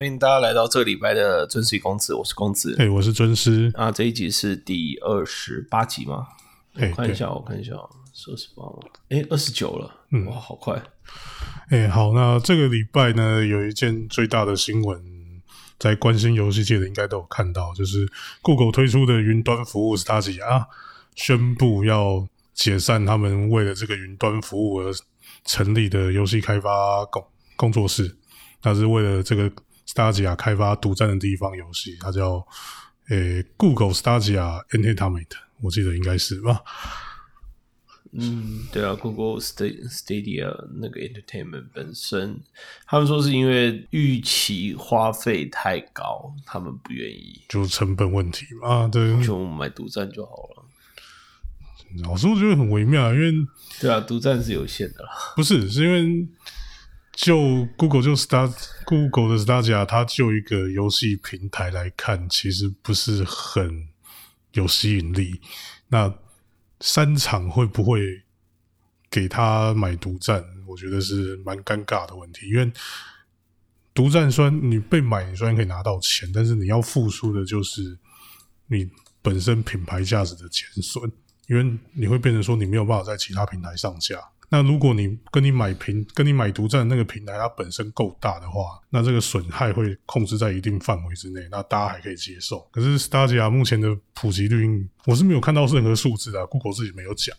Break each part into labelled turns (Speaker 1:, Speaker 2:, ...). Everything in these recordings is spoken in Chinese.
Speaker 1: 欢迎大家来到这个礼拜的尊师公子，我是公子。
Speaker 2: 哎，我是尊师。
Speaker 1: 啊，这一集是第二十八集吗？
Speaker 2: 哎，
Speaker 1: 看一下，我看一下，是二十八吗？哎，二十九了。嗯，哇，好快。
Speaker 2: 哎，好，那这个礼拜呢，有一件最大的新闻，在关心游戏界的应该都有看到，就是 Google 推出的云端服务 Stadia 宣布要解散他们为了这个云端服务而成立的游戏开发工工作室，那是为了这个。Stadia 开发独占的地方游戏，它叫诶 Google Stadia Entertainment，我记得应该是吧？
Speaker 1: 嗯，对啊，Google Stadia 那个 Entertainment 本身，他们说是因为预期花费太高，他们不愿意，
Speaker 2: 就成本问题嘛，对，
Speaker 1: 就买独占就好了。
Speaker 2: 老师我觉得很微妙，因为
Speaker 1: 对啊，独占是有限的啦，
Speaker 2: 不是，是因为。就 Google 就 Star Google 的 Stadia，它就一个游戏平台来看，其实不是很有吸引力。那三场会不会给他买独占？我觉得是蛮尴尬的问题。因为独占虽然你被买，虽然可以拿到钱，但是你要付出的就是你本身品牌价值的减损，因为你会变成说你没有办法在其他平台上架。那如果你跟你买平跟你买独占那个平台，它本身够大的话，那这个损害会控制在一定范围之内，那大家还可以接受。可是 Stadia 目前的普及率，我是没有看到任何数字啊，Google 自己没有讲，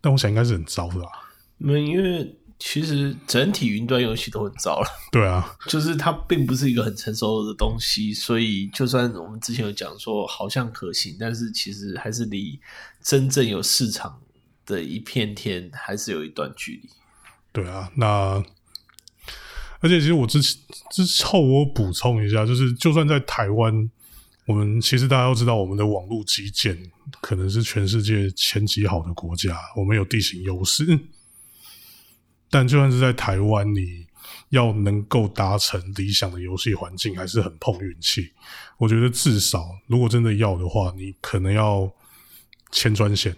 Speaker 2: 但我想应该是很糟的。
Speaker 1: 没，因为其实整体云端游戏都很糟了。
Speaker 2: 对啊，
Speaker 1: 就是它并不是一个很成熟的东西，所以就算我们之前有讲说好像可行，但是其实还是离真正有市场。的一片天还是有一段距离，
Speaker 2: 对啊，那而且其实我之之后我补充一下，就是就算在台湾，我们其实大家都知道，我们的网络基建可能是全世界前几好的国家，我们有地形优势，但就算是在台湾，你要能够达成理想的游戏环境，还是很碰运气。我觉得至少如果真的要的话，你可能要千专线。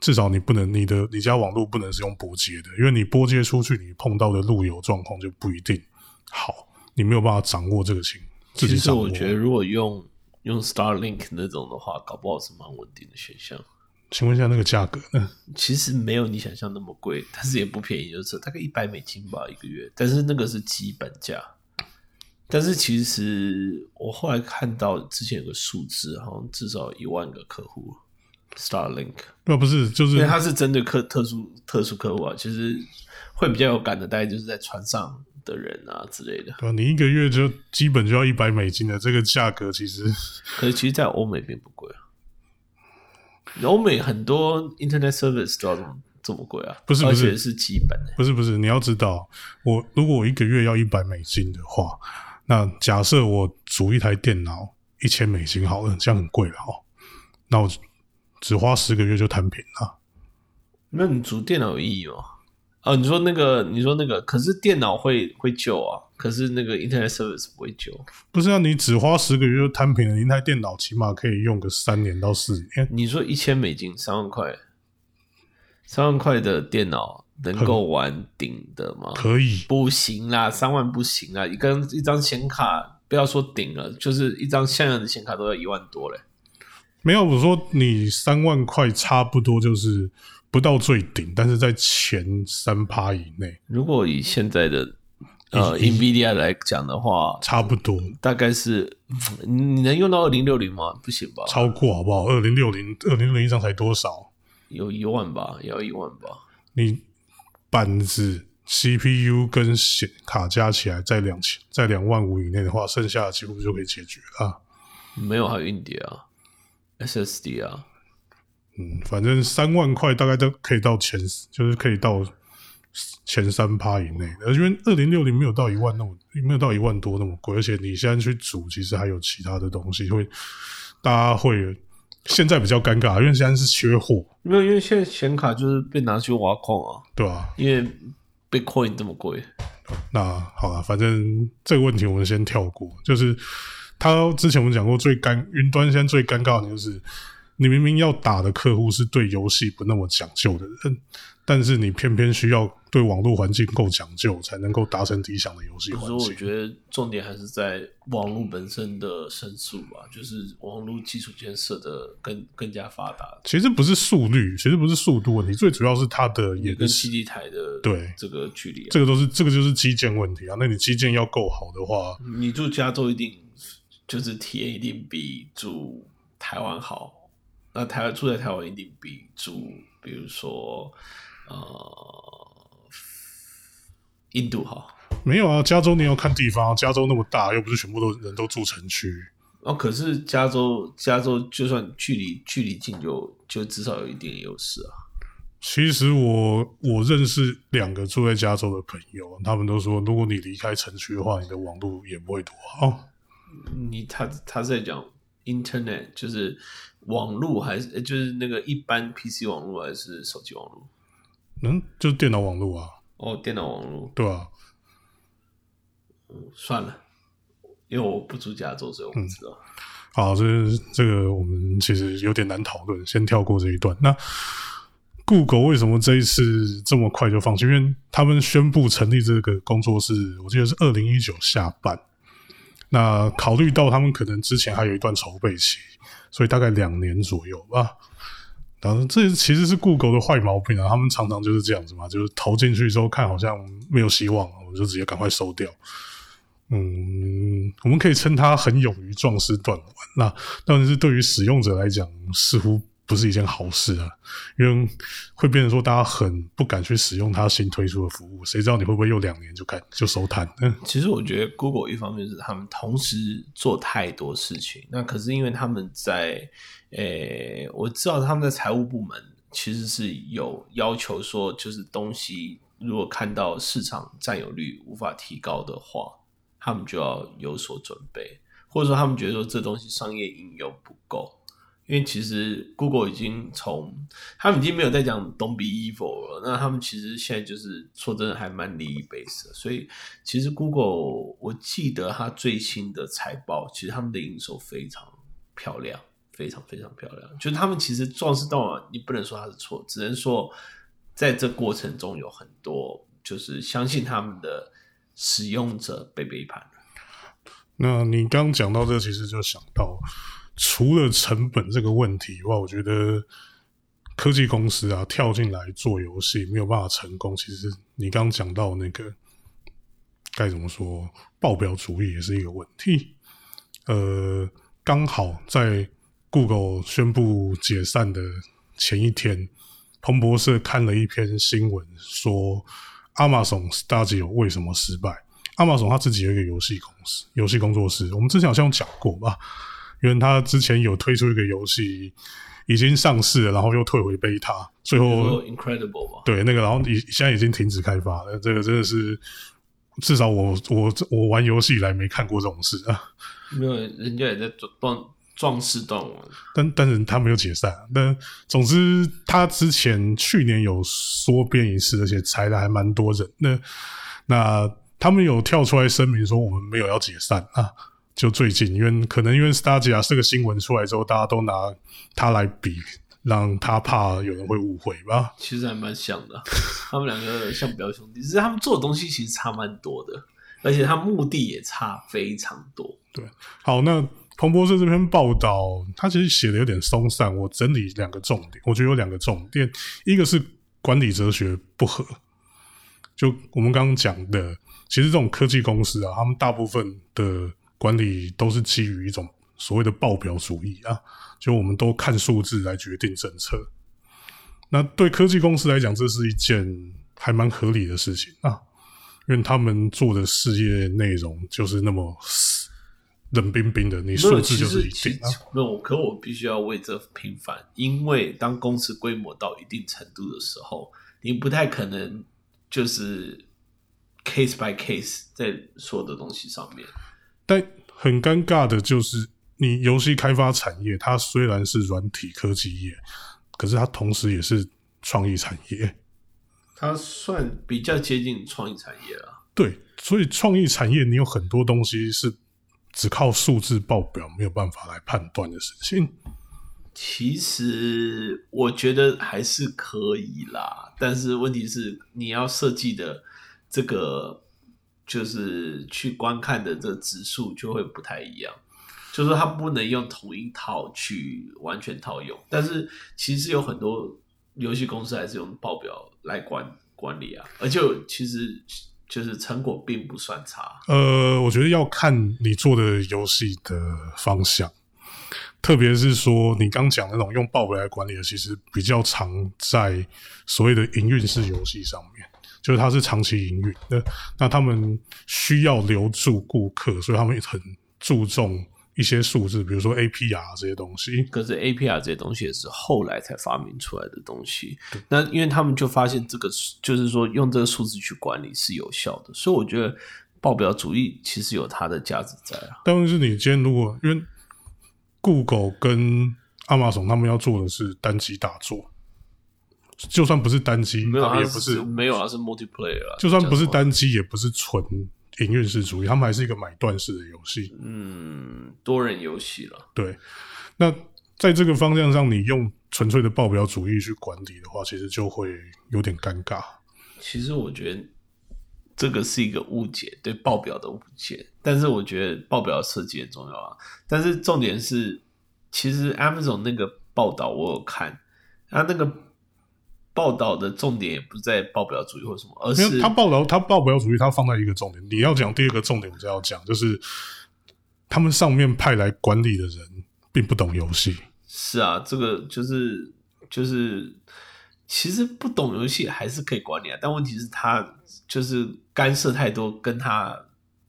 Speaker 2: 至少你不能，你的你家网络不能是用拨接的，因为你拨接出去，你碰到的路由状况就不一定好，你没有办法掌握这个情。
Speaker 1: 其实我觉得，如果用用 Starlink 那种的话，搞不好是蛮稳定的选项。
Speaker 2: 请问一下，那个价格呢？
Speaker 1: 其实没有你想象那么贵，但是也不便宜，就是大概一百美金吧一个月。但是那个是基本价。但是其实我后来看到之前有个数字，好像至少一万个客户。Starlink，
Speaker 2: 那不是就是，
Speaker 1: 因为它是针对客特殊特殊客户啊，其实会比较有感的，大概就是在船上的人啊之类的。
Speaker 2: 对，你一个月就基本就要一百美金的这个价格，其实，
Speaker 1: 可是其实，在欧美并不贵啊。欧美很多 Internet Service 都要这么这么贵啊？
Speaker 2: 不是，
Speaker 1: 不是是基本的。
Speaker 2: 不是不是，你要知道，我如果我一个月要一百美金的话，那假设我组一台电脑一千美金好了，这样很贵了哦。那我。只花十个月就摊平了，
Speaker 1: 那你组电脑有意义吗？哦，你说那个，你说那个，可是电脑会会旧啊，可是那个 Internet Service 不会旧。
Speaker 2: 不是啊，你只花十个月就摊平了，一台电脑起码可以用个三年到四年。
Speaker 1: 你说一千美金，三万块，三万块的电脑能够玩顶的吗？
Speaker 2: 可以，
Speaker 1: 不行啦，三万不行啦，一根一张显卡，不要说顶了，就是一张像样的显卡都要一万多嘞。
Speaker 2: 没有，我说你三万块差不多就是不到最顶，但是在前三趴以内。
Speaker 1: 如果以现在的呃 Nvidia 来讲的话，
Speaker 2: 差不多，
Speaker 1: 大概是你能用到二零六零吗？不行吧？
Speaker 2: 超过好不好？二零六零，二零六零一张才多少？
Speaker 1: 有一万吧，也要一万吧。
Speaker 2: 你板子、CPU 跟显卡加起来在两千，在两万五以内的话，剩下的几乎就可以解决了。
Speaker 1: 没有，还有硬碟啊。SSD 啊，
Speaker 2: 嗯，反正三万块大概都可以到前，就是可以到前三趴以内。而因为二零六零没有到一万那么，没有到一万多那么贵，而且你现在去组，其实还有其他的东西会，大家会现在比较尴尬，因为现在是缺货。
Speaker 1: 没有，因为现在显卡就是被拿去挖矿啊，
Speaker 2: 对啊，
Speaker 1: 因为 Bitcoin 这么贵。
Speaker 2: 那好了，反正这个问题我们先跳过，就是。他之前我们讲过，最尴云端现在最尴尬的就是，你明明要打的客户是对游戏不那么讲究的人，但是你偏偏需要对网络环境够讲究，才能够达成理想的游戏
Speaker 1: 可是我。觉得重点还是在网络本身的申诉吧，就是网络基础建设的更更加发达，
Speaker 2: 其实不是速率，其实不是速度问题，最主要是它的也
Speaker 1: 也跟基地台的
Speaker 2: 对
Speaker 1: 这个距离、啊。
Speaker 2: 这个都是这个就是基建问题啊。那你基建要够好的话，
Speaker 1: 你住加州一定就是体验一定比住台湾好，那台湾住在台湾一定比住比如说呃印度好。
Speaker 2: 没有啊，加州你要看地方，加州那么大，又不是全部都人都住城区。
Speaker 1: 哦，可是加州加州就算距离距离近就就至少有一定的优势啊。
Speaker 2: 其实我我认识两个住在加州的朋友，他们都说，如果你离开城区的话，你的网络也不会多好。
Speaker 1: 你他他是在讲 Internet，就是网络还是就是那个一般 PC 网络还是手机网络？
Speaker 2: 嗯，就是电脑网络啊，
Speaker 1: 哦，电脑网络。
Speaker 2: 对啊。
Speaker 1: 嗯、算了，因为我不住加州，所以我不知道。
Speaker 2: 好，这这个我们其实有点难讨论，先跳过这一段。那 Google 为什么这一次这么快就放弃？因为他们宣布成立这个工作室，我记得是二零一九下半。那考虑到他们可能之前还有一段筹备期，所以大概两年左右吧。然后这其实是酷狗的坏毛病啊，他们常常就是这样子嘛，就是投进去之后看好像没有希望，我就直接赶快收掉。嗯，我们可以称它很勇于壮士断腕。那但是对于使用者来讲，似乎不是一件好事啊，因为会变成说大家很不敢去使用它新推出的服务。谁知道你会不会又两年就开就收摊？嗯，
Speaker 1: 其实我觉得 Google 一方面是他们同时做太多事情，那可是因为他们在，诶、我知道他们的财务部门其实是有要求说，就是东西如果看到市场占有率无法提高的话，他们就要有所准备，或者说他们觉得说这东西商业应用不够。因为其实 Google 已经从他们已经没有在讲 Don't be evil 了，那他们其实现在就是说真的还蛮利益 base 的，所以其实 Google 我记得它最新的财报，其实他们的营收非常漂亮，非常非常漂亮。就是他们其实壮士断腕，你不能说它是错，只能说在这过程中有很多就是相信他们的使用者被背叛。
Speaker 2: 那你刚讲到这，其实就想到，除了成本这个问题以外，我觉得科技公司啊跳进来做游戏没有办法成功。其实你刚讲到那个该怎么说，报表主义也是一个问题。呃，刚好在 Google 宣布解散的前一天，彭博社看了一篇新闻，说 Amazon Studio 为什么失败。Amazon 它自己有一个游戏公司、游戏工作室，我们之前好像讲过吧？因为他之前有推出一个游戏，已经上市了，然后又退回 beta，最后
Speaker 1: Incredible 嘛，
Speaker 2: 对那个，然后已现在已经停止开发了。这个真的是，至少我我我玩游戏以来没看过这种事啊。
Speaker 1: 没有人家也在断壮士断腕。
Speaker 2: 但但是他没有解散。但总之，他之前去年有缩编一次，而且裁了还蛮多人。那那他们有跳出来声明说，我们没有要解散啊。就最近，因为可能因为 Stadia 这个新闻出来之后，大家都拿它来比，让他怕有人会误会吧。
Speaker 1: 其实还蛮像的，他们两个像表兄弟，只是他们做的东西其实差蛮多的，而且他目的也差非常多。
Speaker 2: 对好，那彭博社这篇报道，他其实写的有点松散，我整理两个重点，我觉得有两个重点，一个是管理哲学不合，就我们刚刚讲的，其实这种科技公司啊，他们大部分的管理都是基于一种所谓的报表主义啊，就我们都看数字来决定政策。那对科技公司来讲，这是一件还蛮合理的事情啊，因为他们做的事业内容就是那么死冷冰冰的，你
Speaker 1: 没
Speaker 2: 数字就是一定啊。
Speaker 1: 没有，可我必须要为这平反，因为当公司规模到一定程度的时候，你不太可能就是 case by case 在所有的东西上面。
Speaker 2: 但很尴尬的就是，你游戏开发产业，它虽然是软体科技业，可是它同时也是创意产业。
Speaker 1: 它算比较接近创意产业了。
Speaker 2: 对，所以创意产业你有很多东西是只靠数字报表没有办法来判断的事情。
Speaker 1: 其实我觉得还是可以啦，但是问题是你要设计的这个就是去观看的这指数就会不太一样，就是说它不能用同一套去完全套用，但是其实有很多游戏公司还是用报表来管管理啊，而且其实就是成果并不算差。
Speaker 2: 呃，我觉得要看你做的游戏的方向。特别是说，你刚讲那种用报表来管理的，其实比较常在所谓的营运式游戏上面，就是它是长期营运，那那他们需要留住顾客，所以他们很注重一些数字，比如说 APR 这些东西。
Speaker 1: 可是 APR 这些东西也是后来才发明出来的东西，那因为他们就发现这个就是说用这个数字去管理是有效的，所以我觉得报表主义其实有它的价值在啊。
Speaker 2: 但是你今天如果因为 Google 跟亚马逊他们要做的是单机大作，就算不是单机，
Speaker 1: 没有
Speaker 2: 也不
Speaker 1: 是没有啊，是 multiplayer 啊。
Speaker 2: 就算不是单机，也不是纯营运式主义，他们还是一个买断式的游戏。
Speaker 1: 嗯，多人游戏了。
Speaker 2: 对，那在这个方向上，你用纯粹的报表主义去管理的话，其实就会有点尴尬。
Speaker 1: 其实我觉得这个是一个误解，对报表的误解。但是我觉得报表设计很重要啊。但是重点是，其实 Amazon 那个报道我有看，他那个报道的重点也不在报表主义或什么，而是
Speaker 2: 他报道他报表主义，他放在一个重点。你要讲第二个重点，我就要讲，就是他们上面派来管理的人并不懂游戏。
Speaker 1: 是啊，这个就是就是，其实不懂游戏还是可以管理啊，但问题是，他就是干涉太多，跟他。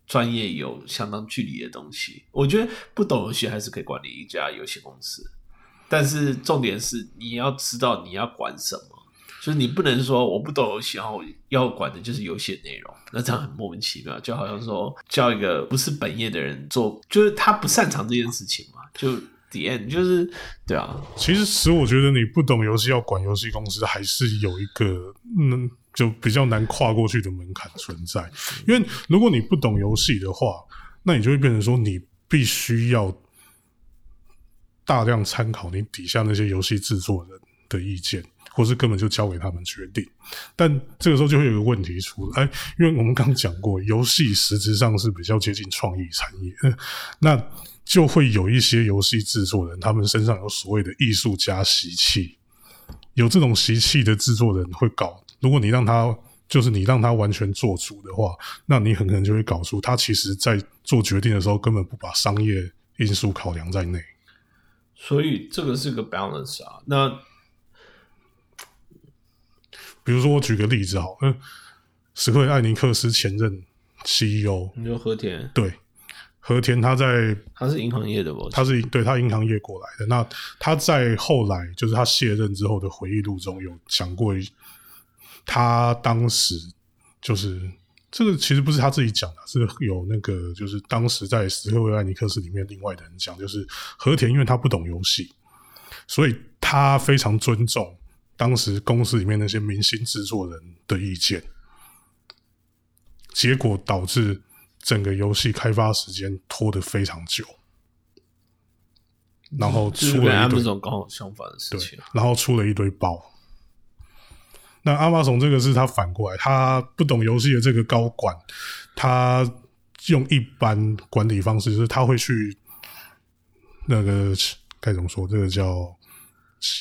Speaker 1: 专业有相当距离的东西，我觉得不懂游戏还是可以管理一家游戏公司，但是重点是你要知道你要管什么，就是你不能说我不懂游戏，然后要管的就是游戏内容，那这样很莫名其妙，就好像说叫一个不是本业的人做，就是他不擅长这件事情嘛，就。点就是对啊，
Speaker 2: 其实使我觉得你不懂游戏要管游戏公司，还是有一个嗯，就比较难跨过去的门槛存在。因为如果你不懂游戏的话，那你就会变成说你必须要大量参考你底下那些游戏制作人的意见，或是根本就交给他们决定。但这个时候就会有一个问题出来，因为我们刚讲过，游戏实质上是比较接近创意产业，那。就会有一些游戏制作人，他们身上有所谓的艺术家习气，有这种习气的制作人会搞。如果你让他，就是你让他完全做主的话，那你很可能就会搞出他其实在做决定的时候根本不把商业因素考量在内。
Speaker 1: 所以这个是个 balance 啊。那
Speaker 2: 比如说我举个例子好，嗯，史克威艾尼克斯前任 CEO，
Speaker 1: 你说和田
Speaker 2: 对。和田他在
Speaker 1: 他是银行业的不？
Speaker 2: 他是对他银行业过来的。那他在后来就是他卸任之后的回忆录中有讲过，他当时就是这个其实不是他自己讲的，是有那个就是当时在斯科维艾尼克斯里面另外的人讲，就是和田因为他不懂游戏，所以他非常尊重当时公司里面那些明星制作人的意见，结果导致。整个游戏开发时间拖得非常久，然后出了一堆
Speaker 1: 刚好相反的事情，
Speaker 2: 然后出了一堆包。那阿玛总这个是他反过来，他不懂游戏的这个高管，他用一般管理方式，就是他会去那个该怎么说？这个叫。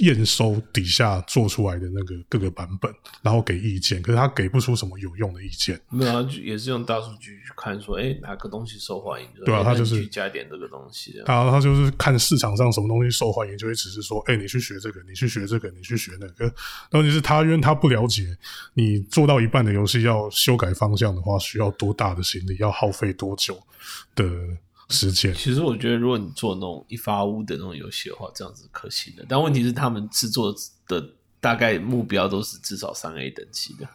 Speaker 2: 验收底下做出来的那个各个版本，然后给意见，可是他给不出什么有用的意见。
Speaker 1: 没有，也是用大数据去看，说，哎，哪个东西受欢迎？
Speaker 2: 对啊，他就是
Speaker 1: 加点这个东西。
Speaker 2: 然后他就是看市场上什么东西受欢迎，就会只是说，哎，你去学这个，你去学这个，你去学那个。问题是他因为他不了解，你做到一半的游戏要修改方向的话，需要多大的心力，要耗费多久的。时间
Speaker 1: 其实我觉得，如果你做那种一发屋的那种游戏的话，这样子可行的。但问题是，他们制作的大概目标都是至少三 A 等级的。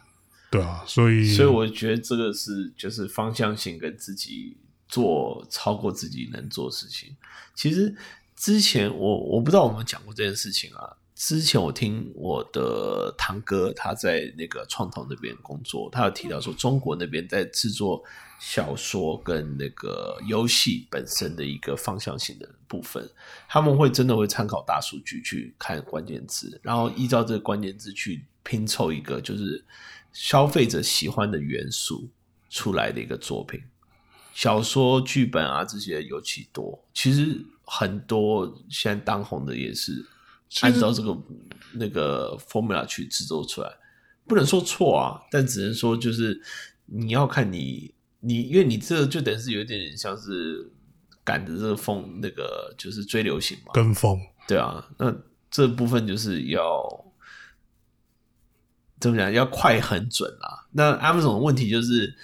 Speaker 2: 对啊，所以
Speaker 1: 所以我觉得这个是就是方向性跟自己做超过自己能做事情。其实之前我我不知道我们讲过这件事情啊。之前我听我的堂哥他在那个创投那边工作，他有提到说中国那边在制作小说跟那个游戏本身的一个方向性的部分，他们会真的会参考大数据去看关键字，然后依照这个关键字去拼凑一个就是消费者喜欢的元素出来的一个作品。小说、剧本啊这些尤其多，其实很多现在当红的也是。按照这个那个 formula 去制作出来，不能说错啊，但只能说就是你要看你你，因为你这就等于是有点像是赶着这个风，那个就是追流行嘛，
Speaker 2: 跟风，
Speaker 1: 对啊，那这部分就是要怎么讲，要快很准啊。那 Amazon 的问题就是。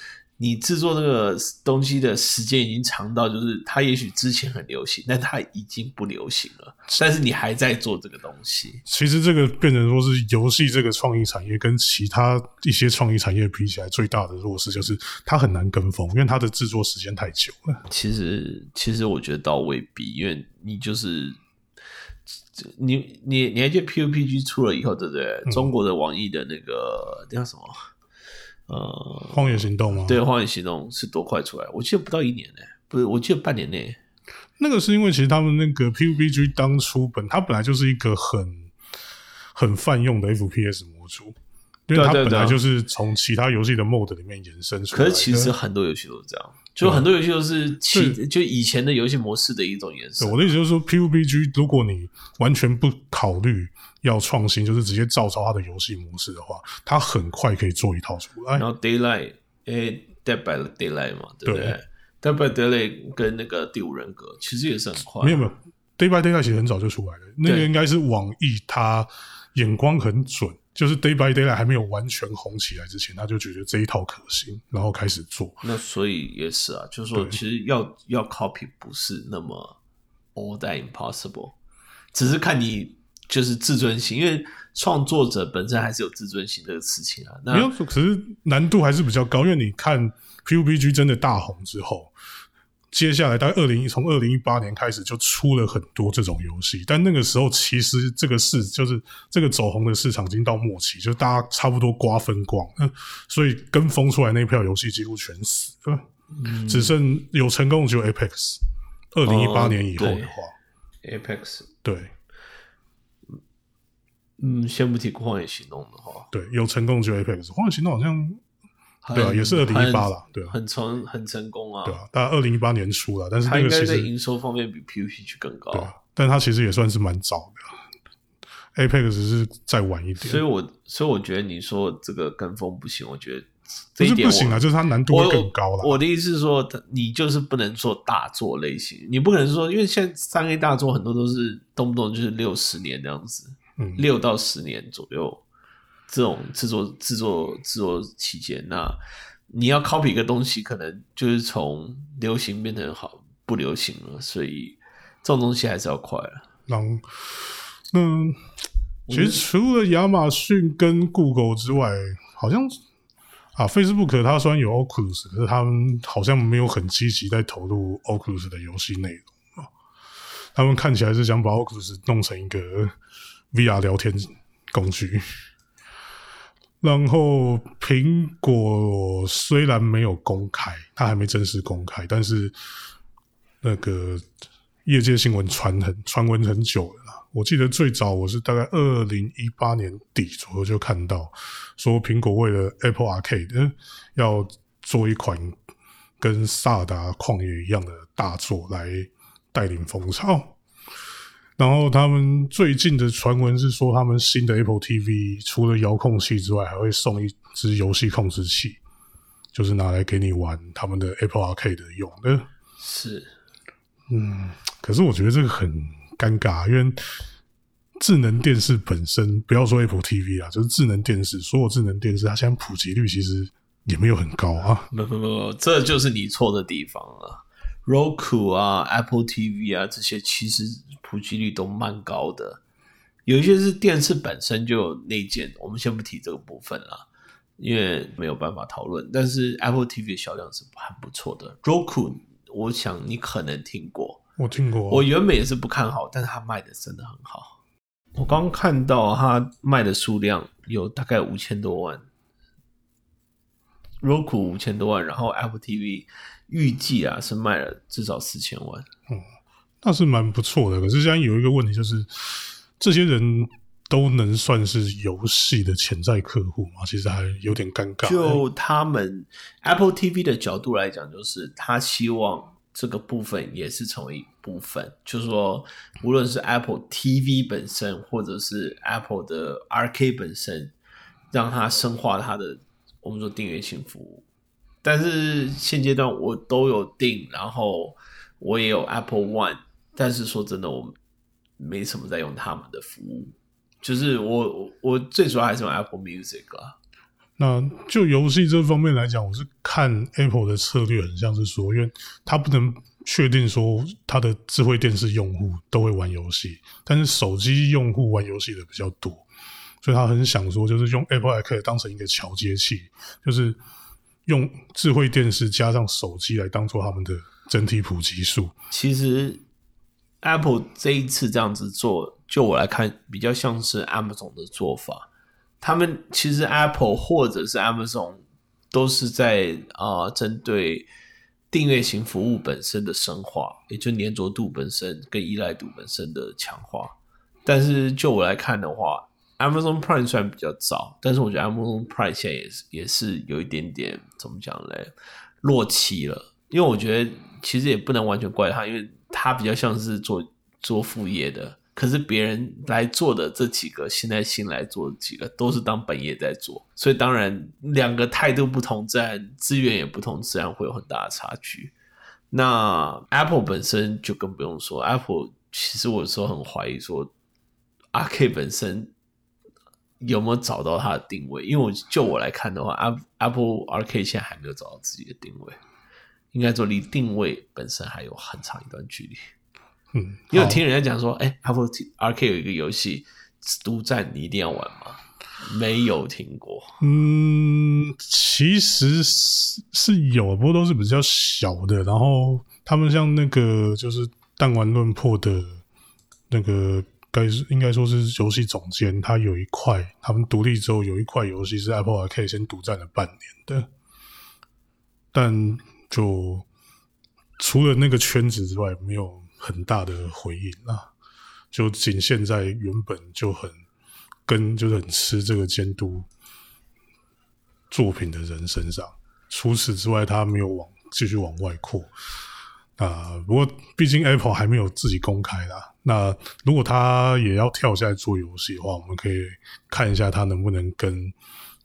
Speaker 1: 你制作这个东西的时间已经长到，就是它也许之前很流行，但它已经不流行了。但是你还在做这个东西。
Speaker 2: 其实这个变成说是游戏这个创意产业跟其他一些创意产业比起来，最大的弱势就是它很难跟风，因为它的制作时间太久了。
Speaker 1: 其实，其实我觉得倒未必，因为你就是你你你还记得 PUPG 出了以后，对不对？中国的网易的那个叫什么？呃，
Speaker 2: 荒野行动吗？
Speaker 1: 对，荒野行动是多快出来？我记得不到一年呢，不是，我记得半年内。
Speaker 2: 那个是因为其实他们那个 PUBG 当初本它本来就是一个很很泛用的 FPS 模组，因为它本来就是从其他游戏的 mode 里面延伸出
Speaker 1: 来。可是其实很多游戏都是这样，就很多游戏都是其就以前的游戏模式的一种延伸。
Speaker 2: 我的意思就是说，PUBG 如果你完全不考虑。要创新，就是直接照抄他的游戏模式的话，他很快可以做一套出来。
Speaker 1: 然后 Daylight，诶，Dead by Daylight 嘛，对不对？Dead by Daylight 跟那个第五人格其实也是很快。
Speaker 2: 没有没有，Day by Daylight 其实很早就出来了，那个应该是网易他眼光很准，就是 Day by Daylight 还没有完全红起来之前，他就觉得这一套可行，然后开始做。
Speaker 1: 那所以也是啊，就是说其实要要 copy 不是那么 all that impossible，只是看你。就是自尊心，因为创作者本身还是有自尊心这个事情啊。没
Speaker 2: 有，可是难度还是比较高，因为你看 PUBG 真的大红之后，接下来大概二零从二零一八年开始就出了很多这种游戏，但那个时候其实这个市就是这个走红的市场已经到末期，就大家差不多瓜分光，所以跟风出来那票游戏几乎全死，只剩有成功的只有 Apex。二零一八年以后的话
Speaker 1: ，Apex
Speaker 2: 对。
Speaker 1: 嗯，先不提《荒野行动》的话，
Speaker 2: 对，有成功就 Apex，《荒野行动》好像对啊，也是二零一八了，对啊，
Speaker 1: 很成很成功啊，
Speaker 2: 对啊，大概二零一八年初了，但是那个其实
Speaker 1: 营收方面比 PUBG 更高，
Speaker 2: 对啊，但它其实也算是蛮早的，Apex 是再晚一点，
Speaker 1: 所以我所以我觉得你说这个跟风不行，我觉得这
Speaker 2: 不是不行啊，就是它难度会更高了。
Speaker 1: 我的意思是说，你就是不能做大作类型，你不可能说，因为现在三 A 大作很多都是动不动就是六十年这样子。六到十年左右，这种制作制作制作期间，那你要 copy 一个东西，可能就是从流行变成好不流行了，所以这种东西还是要快了。
Speaker 2: 然后，嗯，其实除了亚马逊跟 Google 之外，好像啊，Facebook 它虽然有 Oculus，可是他们好像没有很积极在投入 Oculus 的游戏内容啊。他们看起来是想把 Oculus 弄成一个。VR 聊天工具，然后苹果虽然没有公开，它还没正式公开，但是那个业界新闻传很传闻很久了。我记得最早我是大概二零一八年底左右就看到，说苹果为了 Apple Arcade 要做一款跟萨达旷野一样的大作来带领风潮。然后他们最近的传闻是说，他们新的 Apple TV 除了遥控器之外，还会送一支游戏控制器，就是拿来给你玩他们的 Apple Arcade 用的。
Speaker 1: 是，
Speaker 2: 嗯，可是我觉得这个很尴尬，因为智能电视本身，不要说 Apple TV 啊，就是智能电视，所有智能电视它现在普及率其实也没有很高啊。
Speaker 1: 不不不，这就是你错的地方了。Roku 啊，Apple TV 啊，这些其实普及率都蛮高的。有一些是电视本身就有内建，我们先不提这个部分了，因为没有办法讨论。但是 Apple TV 的销量是很不错的。Roku，我想你可能听过，
Speaker 2: 我听过。
Speaker 1: 我原本也是不看好，但是它卖的真的很好。我刚看到它卖的数量有大概五千多万，Roku 五千多万，然后 Apple TV 预计啊是卖了至少四千万。
Speaker 2: 那是蛮不错的。可是现在有一个问题，就是这些人都能算是游戏的潜在客户吗？其实还有点尴尬。
Speaker 1: 就他们 Apple TV 的角度来讲，就是他希望这个部分也是成为一部分，就是说，无论是 Apple TV 本身，或者是 Apple 的 RK 本身，让它深化它的我们说订阅性服务。但是现阶段我都有订，然后我也有 Apple One。但是说真的，我没什么在用他们的服务，就是我我最主要还是用 Apple Music 啊。
Speaker 2: 那就游戏这方面来讲，我是看 Apple 的策略很像是说，因为它不能确定说它的智慧电视用户都会玩游戏，但是手机用户玩游戏的比较多，所以他很想说，就是用 Apple iCare 当成一个桥接器，就是用智慧电视加上手机来当做他们的整体普及数。
Speaker 1: 其实。Apple 这一次这样子做，就我来看，比较像是 Amazon 的做法。他们其实 Apple 或者是 Amazon 都是在啊，针对订阅型服务本身的深化，也就粘着度本身跟依赖度本身的强化。但是就我来看的话，Amazon Prime 虽然比较早，但是我觉得 Amazon Prime 现在也是也是有一点点怎么讲嘞，落期了。因为我觉得其实也不能完全怪他，因为。他比较像是做做副业的，可是别人来做的这几个，现在新来做的几个都是当本业在做，所以当然两个态度不同，自然资源也不同，自然会有很大的差距。那 Apple 本身就更不用说，Apple 其实我有时候很怀疑说，RK 本身有没有找到它的定位？因为我就我来看的话，Apple RK 现在还没有找到自己的定位。应该说离定位本身还有很长一段距离。
Speaker 2: 嗯，
Speaker 1: 因为听人家讲说，哎，Apple RK 有一个游戏独占，你一定要玩吗？没有听过。
Speaker 2: 嗯，其实是是有，不过都是比较小的。然后他们像那个就是弹丸论破的那个，该是应该说是游戏总监，他有一块，他们独立之后有一块游戏是 Apple RK 先独占了半年的，但。就除了那个圈子之外，没有很大的回应啊。就仅限在原本就很跟，就是很吃这个监督作品的人身上。除此之外，他没有往继续往外扩啊。不过，毕竟 Apple 还没有自己公开啦。那如果他也要跳下来做游戏的话，我们可以看一下他能不能跟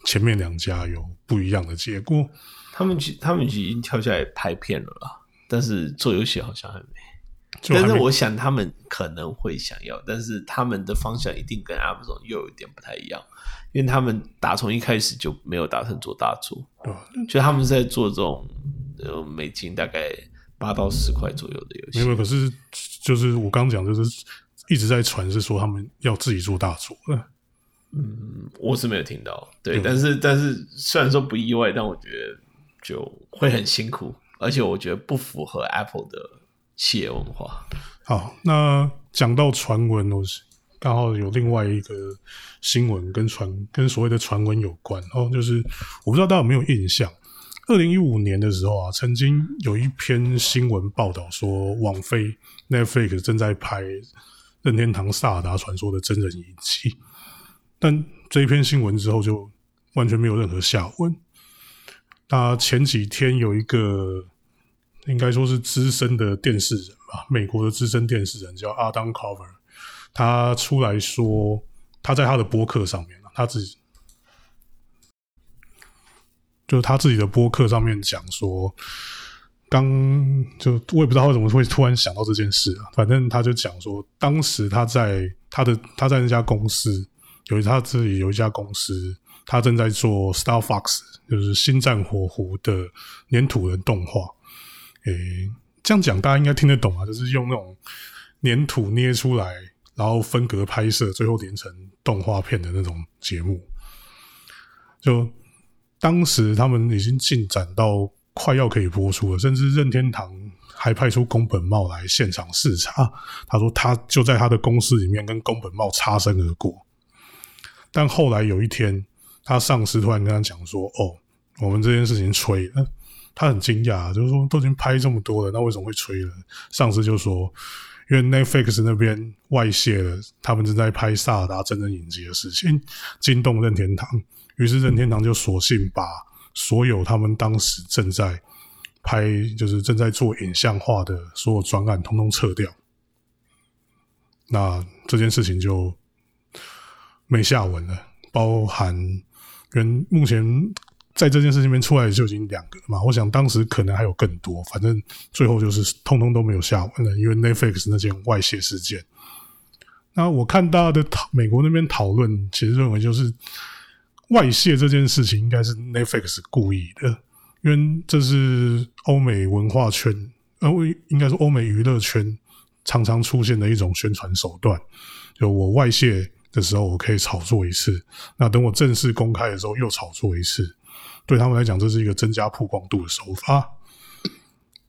Speaker 2: 前面两家有不一样的结果。
Speaker 1: 他们他们已经跳下来拍片了啦，但是做游戏好像还没。但是我想他们可能会想要，但是他们的方向一定跟 Amazon 又有一点不太一样，因为他们打从一开始就没有打算做大作，就他们在做这种呃美金大概八到十块左右的游戏。
Speaker 2: 没有，可是就是我刚讲，就是一直在传是说他们要自己做大作。
Speaker 1: 嗯，我是没有听到，对，但是但是虽然说不意外，但我觉得。就会很辛苦，而且我觉得不符合 Apple 的企业文化。
Speaker 2: 好，那讲到传闻，我刚好有另外一个新闻跟传跟所谓的传闻有关哦，就是我不知道大家有没有印象，二零一五年的时候啊，曾经有一篇新闻报道说，网飞 Netflix 正在拍任天堂萨达传说的真人影集，但这一篇新闻之后就完全没有任何下文。他前几天有一个应该说是资深的电视人吧，美国的资深电视人叫 Adam Cover，他出来说他在他的播客上面他自己就他自己的播客上面讲说，刚就我也不知道为什么会突然想到这件事啊，反正他就讲说，当时他在他的他在那家公司有他自己有一家公司。他正在做 Star Fox，就是星战火狐的粘土人动画。诶，这样讲大家应该听得懂啊，就是用那种粘土捏出来，然后分隔拍摄，最后连成动画片的那种节目。就当时他们已经进展到快要可以播出了，甚至任天堂还派出宫本茂来现场视察。他说他就在他的公司里面跟宫本茂擦身而过。但后来有一天，他上司突然跟他讲说：“哦，我们这件事情吹了。”他很惊讶，就是说都已经拍这么多了，那为什么会吹了？上司就说：“因为 Netflix 那边外泄了，他们正在拍《萨尔达真人影集》的事情，惊动任天堂。于是任天堂就索性把所有他们当时正在拍，就是正在做影像化的所有专案，通通撤掉。那这件事情就没下文了，包含跟目前。”在这件事情里面出来就已经两个了嘛，我想当时可能还有更多，反正最后就是通通都没有下文了，因为 Netflix 那件外泄事件。那我看大家的讨美国那边讨论，其实认为就是外泄这件事情应该是 Netflix 故意的，因为这是欧美文化圈，呃，应该是欧美娱乐圈常常出现的一种宣传手段，就我外泄的时候我可以炒作一次，那等我正式公开的时候又炒作一次。对他们来讲，这是一个增加曝光度的手法，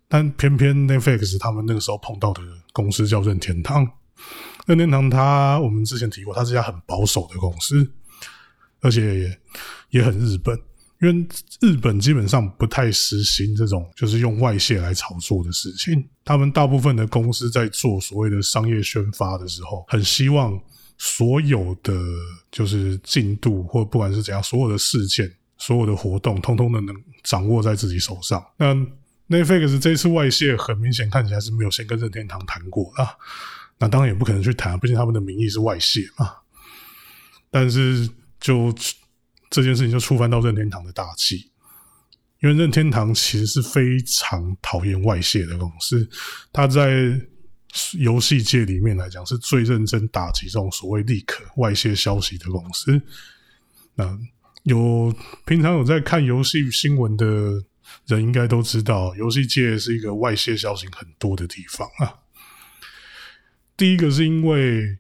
Speaker 2: 但偏偏 Netflix 他们那个时候碰到的公司叫任天堂。任天堂，它我们之前提过，它是一家很保守的公司，而且也也很日本，因为日本基本上不太实行这种就是用外泄来炒作的事情。他们大部分的公司在做所谓的商业宣发的时候，很希望所有的就是进度或不管是怎样，所有的事件。所有的活动通通的能掌握在自己手上。那 Netflix 这次外泄，很明显看起来是没有先跟任天堂谈过啊。那当然也不可能去谈，毕竟他们的名义是外泄嘛。但是就这件事情就触犯到任天堂的大忌，因为任天堂其实是非常讨厌外泄的公司，他在游戏界里面来讲是最认真打击这种所谓立刻外泄消息的公司。那有平常有在看游戏新闻的人，应该都知道，游戏界是一个外泄消息很多的地方啊。第一个是因为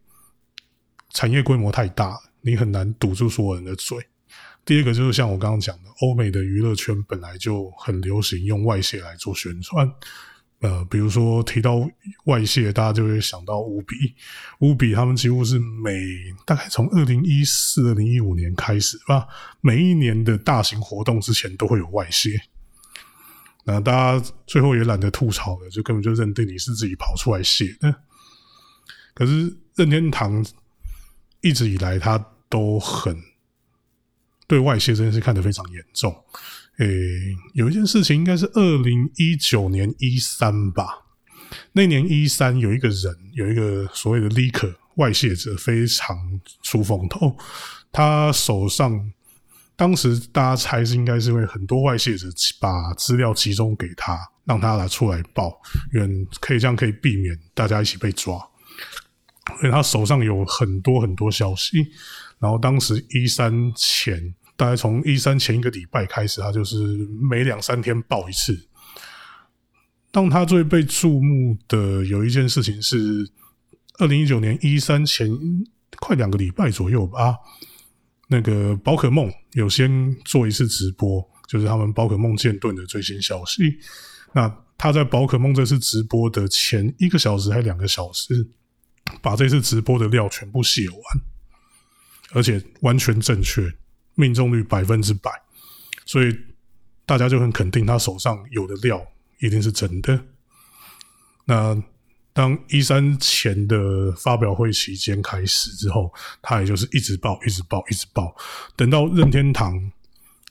Speaker 2: 产业规模太大，你很难堵住所有人的嘴；第二个就是像我刚刚讲的，欧美的娱乐圈本来就很流行用外泄来做宣传。呃，比如说提到外泄，大家就会想到乌比，乌比他们几乎是每大概从二零一四、二零一五年开始吧，每一年的大型活动之前都会有外泄。那大家最后也懒得吐槽了，就根本就认定你是自己跑出来泄的。可是任天堂一直以来他都很对外泄这件事看得非常严重。诶，有一件事情应该是二零一九年一三吧。那年一三有一个人，有一个所谓的 leaker 外泄者，非常出风头。他手上当时大家猜是应该是因为很多外泄者把资料集中给他，让他来出来报，因为可以这样可以避免大家一起被抓。所以他手上有很多很多消息。然后当时一三前。大概从一三前一个礼拜开始，他就是每两三天报一次。当他最被注目的有一件事情是，二零一九年一三前快两个礼拜左右吧，那个宝可梦有先做一次直播，就是他们宝可梦剑盾的最新消息。那他在宝可梦这次直播的前一个小时还两个小时，把这次直播的料全部写完，而且完全正确。命中率百分之百，所以大家就很肯定他手上有的料一定是真的。那当一三前的发表会期间开始之后，他也就是一直报，一直报，一直报。等到任天堂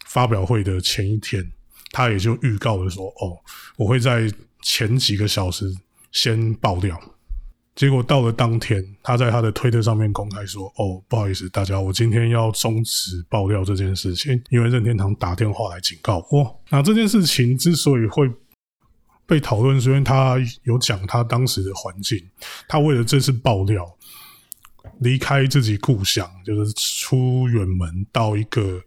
Speaker 2: 发表会的前一天，他也就预告了说：“哦，我会在前几个小时先爆料。”结果到了当天，他在他的推特上面公开说：“哦，不好意思，大家，我今天要终止爆料这件事情，因为任天堂打电话来警告我。那这件事情之所以会被讨论，是因为他有讲他当时的环境，他为了这次爆料，离开自己故乡，就是出远门到一个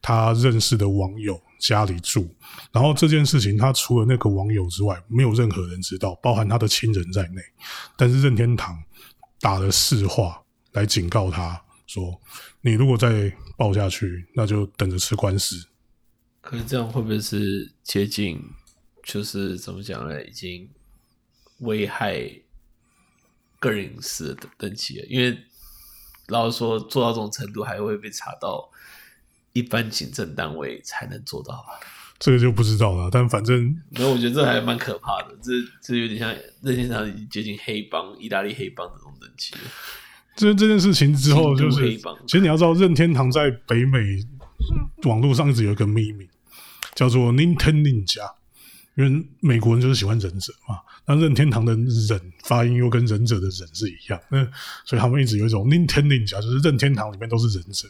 Speaker 2: 他认识的网友。”家里住，然后这件事情他除了那个网友之外，没有任何人知道，包含他的亲人在内。但是任天堂打了市话来警告他说：“你如果再报下去，那就等着吃官司。”
Speaker 1: 可是这样会不会是接近，就是怎么讲呢？已经危害个人隐私的登记了，因为老实说做到这种程度，还会被查到一般行政单位才能做到吧？
Speaker 2: 这个就不知道了。但反正
Speaker 1: 没有，我觉得这还蛮可怕的。这这有点像任天堂已经接近黑帮、意大利黑帮这种等级了。
Speaker 2: 这这件事情之后，就是其实你要知道，任天堂在北美网络上一直有一个秘密，叫做 Nintendo Ninja，因为美国人就是喜欢忍者嘛。那任天堂的忍发音又跟忍者的忍是一样，那所以他们一直有一种 Nintendo Ninja，就是任天堂里面都是忍者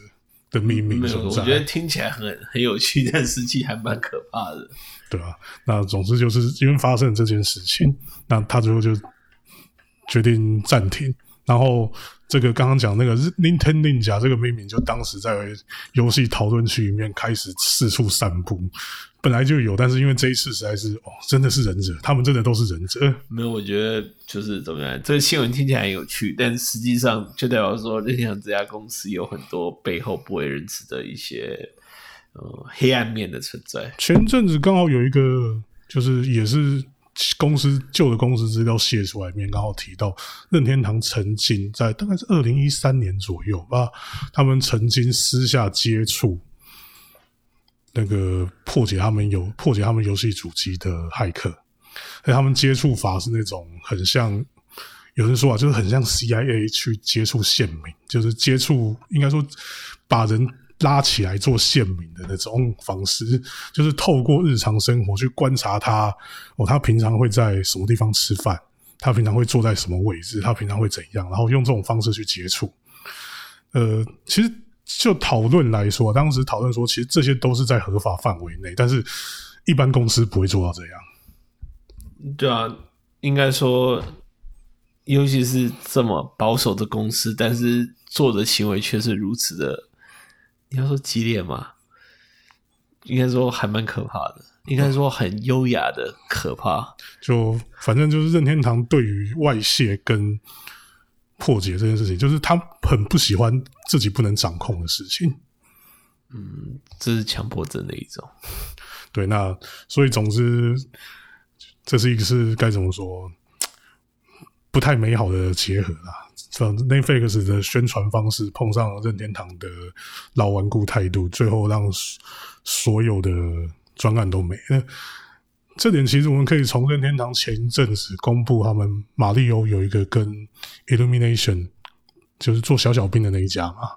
Speaker 2: 的秘密。
Speaker 1: 我觉得听起来很很有趣，但实际还蛮可怕的。
Speaker 2: 对啊，那总之就是因为发生了这件事情，那他最后就决定暂停。然后这个刚刚讲那个 Nintendo Ninja 这个命名，就当时在游戏讨论区里面开始四处散布，本来就有，但是因为这一次实在是哦，真的是忍者，他们真的都是忍者。
Speaker 1: 没有，我觉得就是怎么样，这个新闻听起来很有趣，但实际上就代表说任天堂这家公司有很多背后不为人知的一些呃黑暗面的存在。
Speaker 2: 前阵子刚好有一个，就是也是公司旧的公司资料泄出来，面刚好提到任天堂曾经在大概是二零一三年左右吧，他们曾经私下接触那个破解他们游破解他们游戏主机的骇客，而他们接触法是那种很像。有人说啊，就是很像 CIA 去接触县民，就是接触应该说把人拉起来做县民的那种方式，就是透过日常生活去观察他哦，他平常会在什么地方吃饭，他平常会坐在什么位置，他平常会怎样，然后用这种方式去接触。呃，其实就讨论来说，当时讨论说，其实这些都是在合法范围内，但是一般公司不会做到这样。
Speaker 1: 对啊，应该说，尤其是这么保守的公司，但是做的行为却是如此的，你要说激烈吗？应该说还蛮可怕的，应该说很优雅的可怕。
Speaker 2: 就反正就是任天堂对于外泄跟破解这件事情，就是他很不喜欢自己不能掌控的事情。
Speaker 1: 嗯这是强迫症的一种。
Speaker 2: 对，那所以总之，这是一个是该怎么说，不太美好的结合啦。这样 Netflix 的宣传方式碰上任天堂的老顽固态度，最后让所所有的专案都没了。这点其实我们可以从任天堂前一阵子公布他们马里欧有一个跟 Illumination 就是做小小兵的那一家嘛，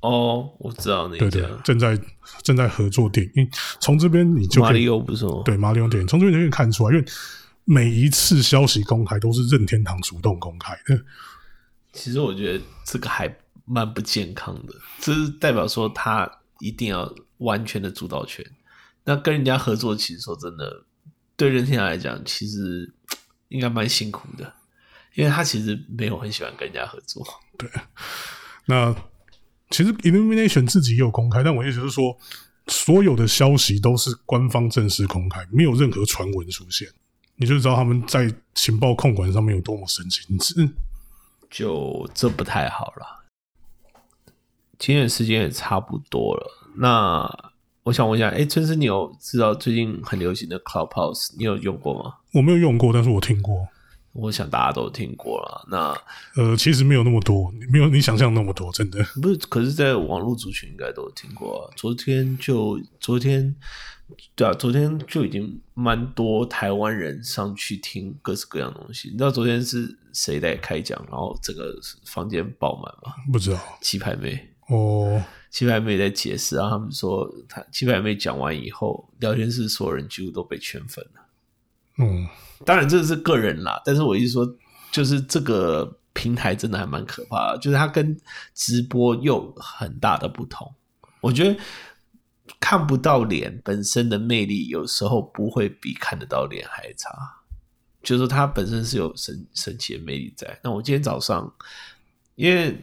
Speaker 1: 哦，我知道那一
Speaker 2: 对对
Speaker 1: 家，
Speaker 2: 正在正在合作电影。从这边你就可以
Speaker 1: 马里欧不是吗？
Speaker 2: 对马里欧电影，从这边就可以看出来，因为每一次消息公开都是任天堂主动公开的。
Speaker 1: 其实我觉得这个还蛮不健康的，这是代表说他一定要完全的主导权。那跟人家合作，其实说真的，对任天堂来讲，其实应该蛮辛苦的，因为他其实没有很喜欢跟人家合作。
Speaker 2: 对那其实 Illumination 自己也有公开，但我意思是说，所有的消息都是官方正式公开，没有任何传闻出现，你就知道他们在情报控管上面有多么神经质。
Speaker 1: 就这不太好了。今天的时间也差不多了，那我想问一下，哎，春生，你有知道最近很流行的 Clubhouse，你有用过吗？
Speaker 2: 我没有用过，但是我听过。
Speaker 1: 我想大家都听过了。那
Speaker 2: 呃，其实没有那么多，没有你想象那么多，真的。
Speaker 1: 不是，可是，在网络族群应该都有听过、啊。昨天就昨天，对啊，昨天就已经蛮多台湾人上去听各式各样的东西。你知道昨天是谁在开讲，然后整个房间爆满吗？
Speaker 2: 不知道
Speaker 1: 鸡排妹，
Speaker 2: 哦，
Speaker 1: 鸡排妹在解释，然后他们说，他鸡排妹讲完以后，聊天室所有人几乎都被圈粉了。
Speaker 2: 嗯，
Speaker 1: 当然这是个人啦，但是我意思说，就是这个平台真的还蛮可怕的，就是它跟直播又很大的不同。我觉得看不到脸本身的魅力，有时候不会比看得到脸还差。就是它本身是有神神奇的魅力在。那我今天早上，因为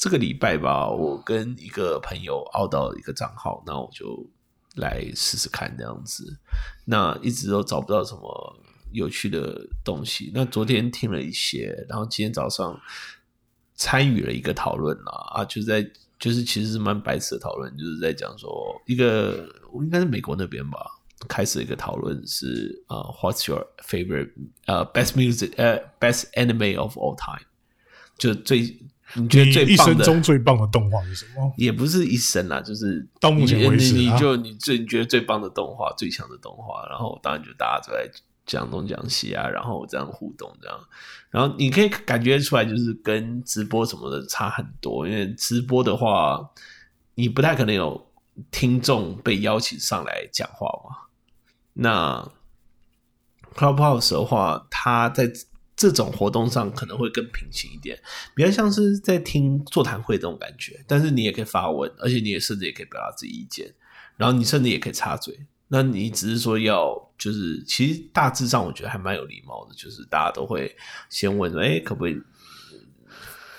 Speaker 1: 这个礼拜吧，我跟一个朋友熬到一个账号，那我就来试试看这样子。那一直都找不到什么有趣的东西。那昨天听了一些，然后今天早上参与了一个讨论啦，啊，就在就是其实是蛮白痴的讨论，就是在讲说一个应该是美国那边吧，开始一个讨论是啊、w h a t s your favorite 呃、best music 呃、best anime of all time？就最你觉得最棒的
Speaker 2: 生中最棒的动画是什么？
Speaker 1: 也不是一生啦，就是
Speaker 2: 到目前为止啊
Speaker 1: 你你就你最你觉得最棒的动画、最强的动画，然后当然就大家都在讲东讲西啊，然后这样互动这样，然后你可以感觉出来，就是跟直播什么的差很多，因为直播的话，你不太可能有听众被邀请上来讲话嘛。那 Clubhouse 的话，它在这种活动上可能会更平行一点，比较像是在听座谈会这种感觉。但是你也可以发问，而且你也甚至也可以表达自己意见，然后你甚至也可以插嘴。那你只是说要，就是其实大致上我觉得还蛮有礼貌的，就是大家都会先问说，哎、可不可以？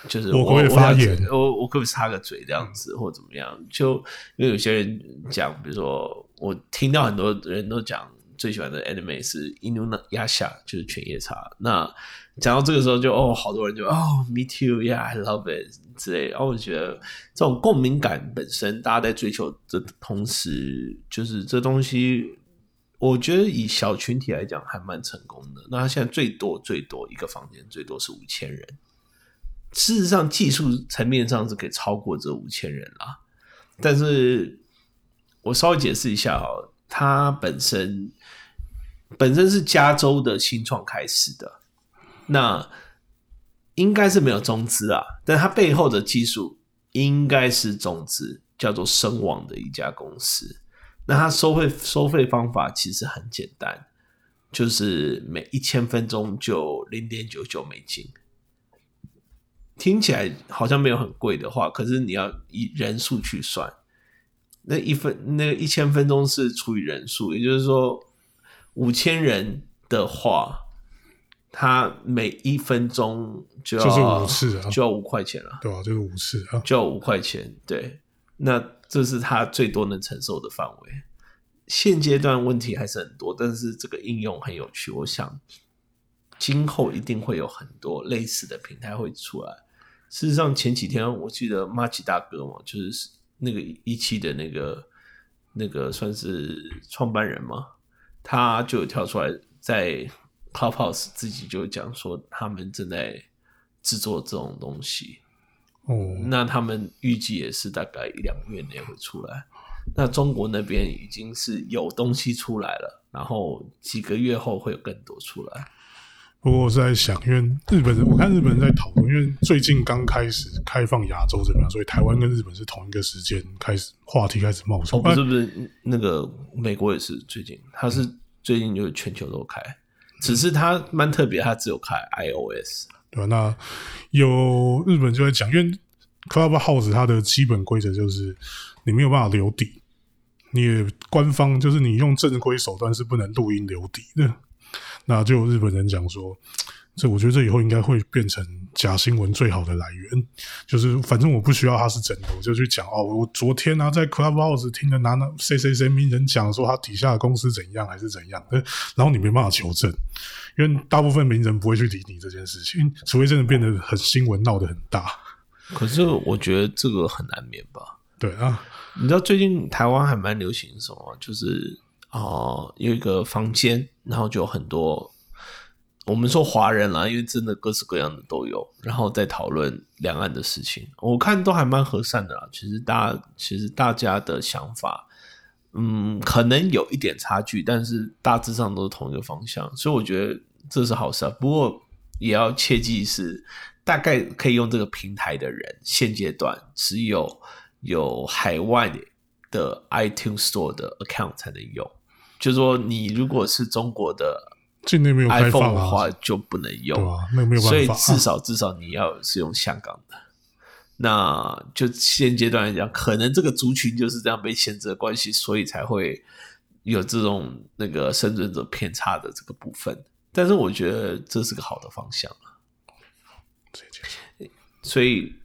Speaker 1: 就是我
Speaker 2: 我可不可以发言
Speaker 1: 我我我可不可以插个嘴这样子，或怎么样？就因为有些人讲，比如说我听到很多人都讲最喜欢的 anime 是 Inuyasha，就是犬夜叉。那讲到这个时候就，哦，好多人就哦，me too，yeah，I love it 之类的。然后我觉得这种共鸣感本身，大家在追求的同时，就是这东西，我觉得以小群体来讲还蛮成功的。那他现在最多最多一个房间最多是五千人。事实上，技术层面上是可以超过这五千人啦。但是我稍微解释一下哦，它本身本身是加州的新创开始的，那应该是没有中资啊，但它背后的技术应该是中资，叫做声网的一家公司。那它收费收费方法其实很简单，就是每一千分钟就零点九九美金。听起来好像没有很贵的话，可是你要以人数去算，那一分那一千分钟是除以人数，也就是说五千人的话，它每一分钟就要
Speaker 2: 就是五次啊
Speaker 1: 就要五块钱了，
Speaker 2: 对啊、就是五次啊。
Speaker 1: 就要五块钱。对，那这是他最多能承受的范围。现阶段问题还是很多，但是这个应用很有趣，我想今后一定会有很多类似的平台会出来。事实上，前几天我记得马吉大哥嘛，就是那个一期的那个那个算是创办人嘛，他就有跳出来在 Clubhouse 自己就讲说，他们正在制作这种东西。
Speaker 2: 哦，
Speaker 1: 那他们预计也是大概一两个月内会出来。那中国那边已经是有东西出来了，然后几个月后会有更多出来。
Speaker 2: 不过我是在想，因为日本人，我看日本人在讨论，因为最近刚开始开放亚洲这边，所以台湾跟日本是同一个时间开始话题开始冒出。
Speaker 1: 哦，不是不是，那个美国也是最近，他是最近就全球都开，只是它蛮特别，它只有开 iOS。
Speaker 2: 对吧？那有日本就在讲，因为 Clubhouse 它的基本规则就是你没有办法留底，你官方就是你用正规手段是不能录音留底的。那就有日本人讲说，这我觉得这以后应该会变成假新闻最好的来源，就是反正我不需要它是真的，我就去讲哦，我昨天啊在 Clubhouse 听了哪哪谁谁谁名人讲说他底下的公司怎样还是怎样，呃然后你没办法求证，因为大部分名人不会去理你这件事情，除非真的变得很新闻闹得很大。
Speaker 1: 可是我觉得这个很难免吧。
Speaker 2: 对啊，
Speaker 1: 你知道最近台湾还蛮流行什么？就是哦、有一个房间，然后就有很多我们说华人啦，因为真的各式各样的都有，然后在讨论两岸的事情，我看都还蛮和善的啦。其实大家其实大家的想法，嗯，可能有一点差距，但是大致上都是同一个方向，所以我觉得这是好事啊。不过也要切记是，大概可以用这个平台的人，现阶段只有有海外的 iTunes Store 的 account 才能用。就是说，你如果是中国的
Speaker 2: 境内没有开
Speaker 1: iPhone
Speaker 2: 放啊
Speaker 1: 的话，，就不能用。
Speaker 2: 对啊，那个没有
Speaker 1: 所以。至少至少你要是用香港的，那就现阶段来讲，可能这个族群就是这样被限制的关系，所以才会有这种那个生存者偏差的这个部分。但是我觉得这是个好的方向啊所以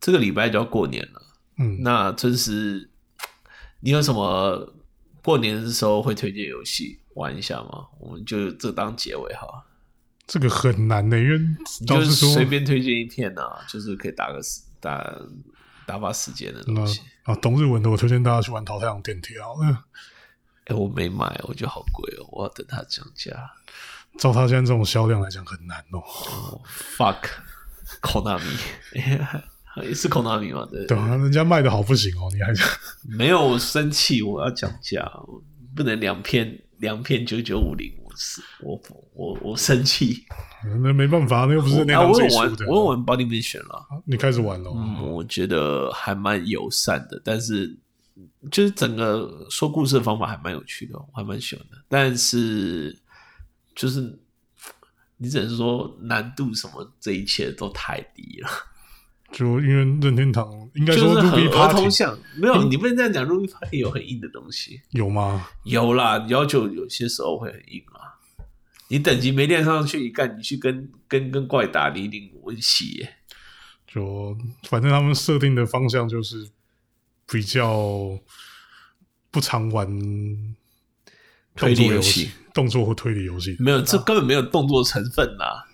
Speaker 1: 这个礼拜就要过年了，
Speaker 2: 嗯，
Speaker 1: 那真是你有什么过年的时候会推荐游戏玩一下嘛？我们就这当结尾好了。
Speaker 2: 这个很难的，因为
Speaker 1: 就是
Speaker 2: 说
Speaker 1: 随便推荐一片啊，就是可以打个时打打发时间的
Speaker 2: 那
Speaker 1: 东西。
Speaker 2: 啊，懂日文的我推荐大家去玩《淘汰阳电梯》啊。嗯
Speaker 1: 哎，我没买，我觉得好贵哦，我要等它降价。
Speaker 2: 照它现在这种销量来讲，很难哦。
Speaker 1: 哦，fuck，口纳米，也是口纳米嘛？对
Speaker 2: 对啊，人家卖的好不行哦，你还
Speaker 1: 没有生气，我要讲价，不能两片两片九九五零，我是我我我生气。
Speaker 2: 那没办法，那又不是那
Speaker 1: 啊，
Speaker 2: 行
Speaker 1: 我有玩
Speaker 2: 最输的。，
Speaker 1: 我有玩 Body Mission 了。
Speaker 2: 你开始玩了哦，
Speaker 1: 嗯，我觉得还蛮友善的，但是就是整个说故事的方法还蛮有趣的，我还蛮喜欢的。但是就是你只能说难度什么这一切都太低了，
Speaker 2: 就因为任天堂应该说
Speaker 1: 就是很
Speaker 2: Ruby
Speaker 1: 儿
Speaker 2: Party
Speaker 1: 童向。没有，你不能这样讲，Ruby Party 有很硬的东西，
Speaker 2: 有吗？
Speaker 1: 有啦，要求有些时候会很硬啊。你等级没练上去，一干你去跟跟跟怪打，你一定温习耶。
Speaker 2: 就反正他们设定的方向就是比较不常玩
Speaker 1: 推理
Speaker 2: 游
Speaker 1: 戏，
Speaker 2: 动作或推理游戏，
Speaker 1: 没有，这根本没有动作成分啦。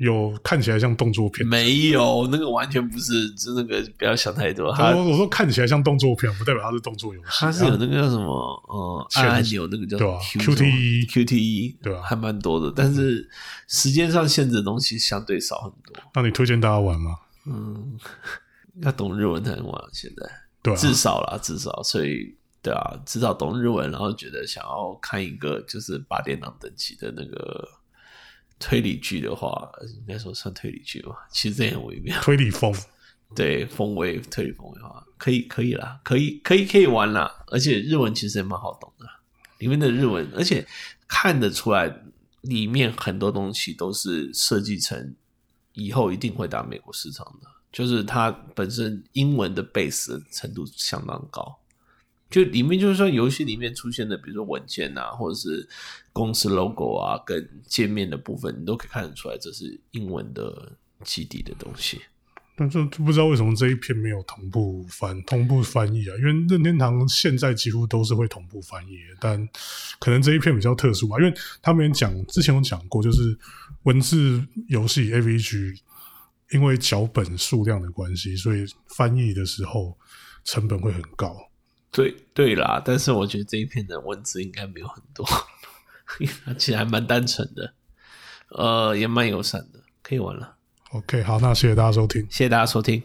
Speaker 2: 有看起来像动作片。
Speaker 1: 没有，那个完全不是，就那个不要想太多。
Speaker 2: 我我说看起来像动作片，不代表它是动作游戏。
Speaker 1: 它是有那个叫什么，呃，
Speaker 2: 前
Speaker 1: 按按钮那个叫
Speaker 2: 对吧
Speaker 1: Q
Speaker 2: QTE
Speaker 1: QTE
Speaker 2: 对吧
Speaker 1: 还蛮多的，但是时间上限制的东西相对少很多。
Speaker 2: 那你推荐大家玩吗？
Speaker 1: 嗯，要懂日文才能玩，现在
Speaker 2: 对啊，
Speaker 1: 至少啦，至少，所以对啊，至少懂日文，然后觉得想要看一个就是八点档等级的那个推理剧的话，应该说算推理剧吧，其实这也很微妙。
Speaker 2: 推理风。
Speaker 1: 对风味推理风味的话，可以可以啦，可以可以可以玩啦，而且日文其实也蛮好懂的，里面的日文，而且看得出来里面很多东西都是设计成以后一定会打美国市场的，就是它本身英文的 base 程度相当高。就里面就是说，游戏里面出现的，比如说文件啊，或者是公司 logo 啊，跟界面的部分，你都可以看得出来，这是英文的基底的东西。
Speaker 2: 但是就不知道为什么这一篇没有同步翻同步翻译啊？因为任天堂现在几乎都是会同步翻译，但可能这一篇比较特殊吧，因为他们讲之前有讲过，就是文字游戏 AVG 因为脚本数量的关系，所以翻译的时候成本会很高。
Speaker 1: 对对啦，但是我觉得这一篇的文字应该没有很多，它其实还蛮单纯的，呃，也蛮友善的，可以玩了。
Speaker 2: OK，好，那谢谢大家收听。
Speaker 1: 谢谢大家收听。